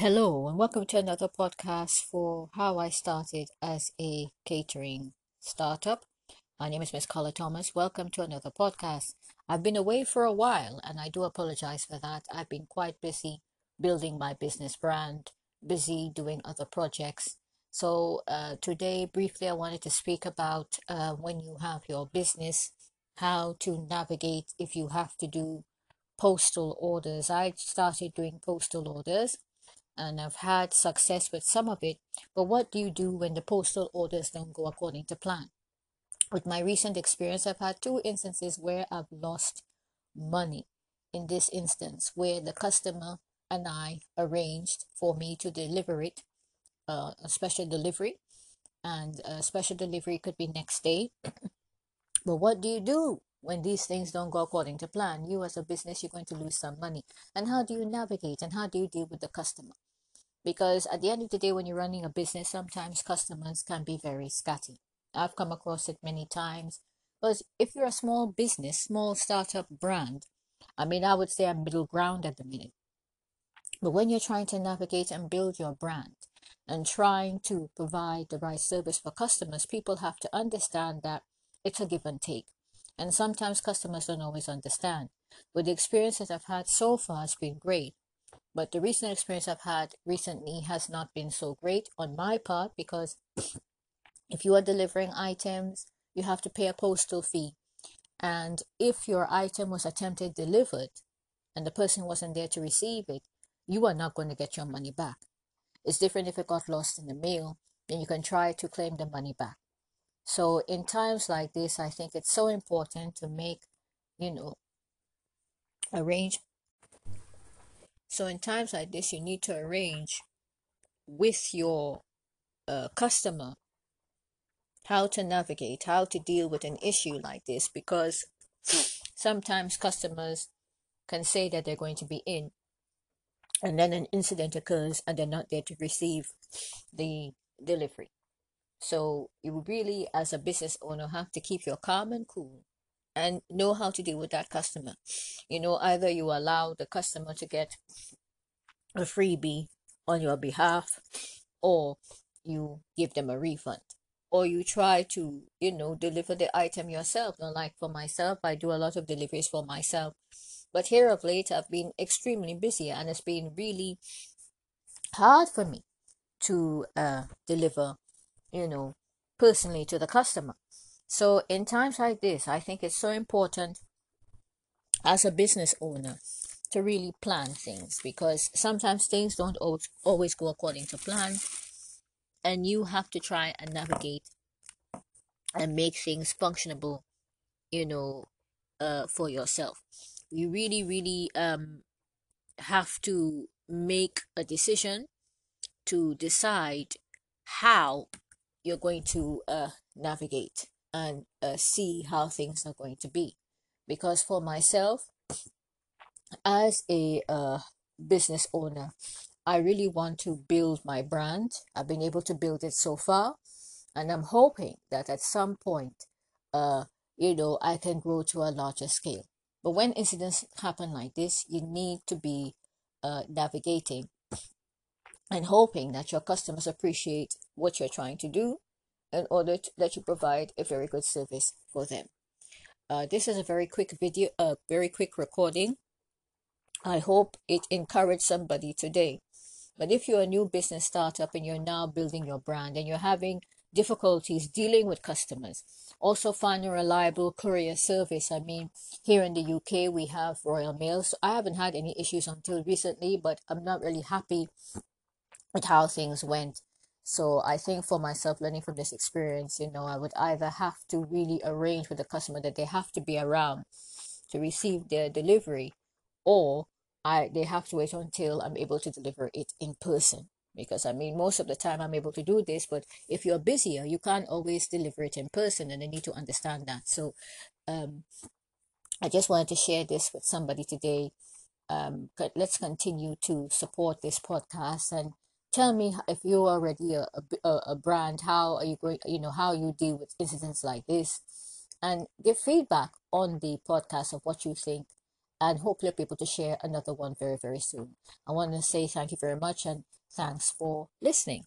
Hello, and welcome to another podcast for how I started as a catering startup. My name is Miss Carla Thomas. Welcome to another podcast. I've been away for a while, and I do apologize for that. I've been quite busy building my business brand, busy doing other projects. So, uh, today, briefly, I wanted to speak about uh, when you have your business, how to navigate if you have to do postal orders. I started doing postal orders and I've had success with some of it. But what do you do when the postal orders don't go according to plan? With my recent experience, I've had two instances where I've lost money. In this instance, where the customer and I arranged for me to deliver it, uh, a special delivery, and a special delivery could be next day. but what do you do when these things don't go according to plan? You, as a business, you're going to lose some money. And how do you navigate and how do you deal with the customer? Because at the end of the day when you're running a business sometimes customers can be very scatty. I've come across it many times. But if you're a small business small startup brand i mean i would say i'm middle ground at the minute. But when you're trying to navigate and build your brand and trying to provide the right service for customers people have to understand that it's a give and take. And sometimes customers don't always understand. But the experience that i've had so far has been great but the recent experience I've had recently has not been so great on my part because if you are delivering items, you have to pay a postal fee. And if your item was attempted delivered and the person wasn't there to receive it, you are not going to get your money back. It's different if it got lost in the mail, then you can try to claim the money back. So in times like this, I think it's so important to make, you know, arrange so in times like this, you need to arrange with your uh, customer how to navigate, how to deal with an issue like this, because sometimes customers can say that they're going to be in, and then an incident occurs and they're not there to receive the delivery. So you really, as a business owner, have to keep your calm and cool and know how to deal with that customer. You know, either you allow the customer to get a freebie on your behalf, or you give them a refund, or you try to, you know, deliver the item yourself. Not like for myself, I do a lot of deliveries for myself. But here of late, I've been extremely busy and it's been really hard for me to uh, deliver, you know, personally to the customer. So in times like this, I think it's so important as a business owner to really plan things because sometimes things don't always go according to plan and you have to try and navigate and make things functionable you know uh, for yourself. You really really um have to make a decision to decide how you're going to uh, navigate and uh, see how things are going to be. Because for myself, as a uh, business owner, I really want to build my brand. I've been able to build it so far, and I'm hoping that at some point, uh, you know, I can grow to a larger scale. But when incidents happen like this, you need to be uh, navigating and hoping that your customers appreciate what you're trying to do in order to, that you provide a very good service for them. Uh, this is a very quick video, a very quick recording. I hope it encouraged somebody today. But if you're a new business startup and you're now building your brand and you're having difficulties dealing with customers, also find a reliable courier service. I mean, here in the UK, we have Royal Mail. So I haven't had any issues until recently, but I'm not really happy with how things went. So I think for myself, learning from this experience, you know, I would either have to really arrange with the customer that they have to be around to receive their delivery, or I they have to wait until I'm able to deliver it in person. Because I mean, most of the time I'm able to do this, but if you're busier, you can't always deliver it in person, and they need to understand that. So, um, I just wanted to share this with somebody today. Um, let's continue to support this podcast and tell me if you're already a, a, a brand how are you going you know how you deal with incidents like this and give feedback on the podcast of what you think and hopefully be able to share another one very, very soon. I want to say thank you very much and thanks for listening.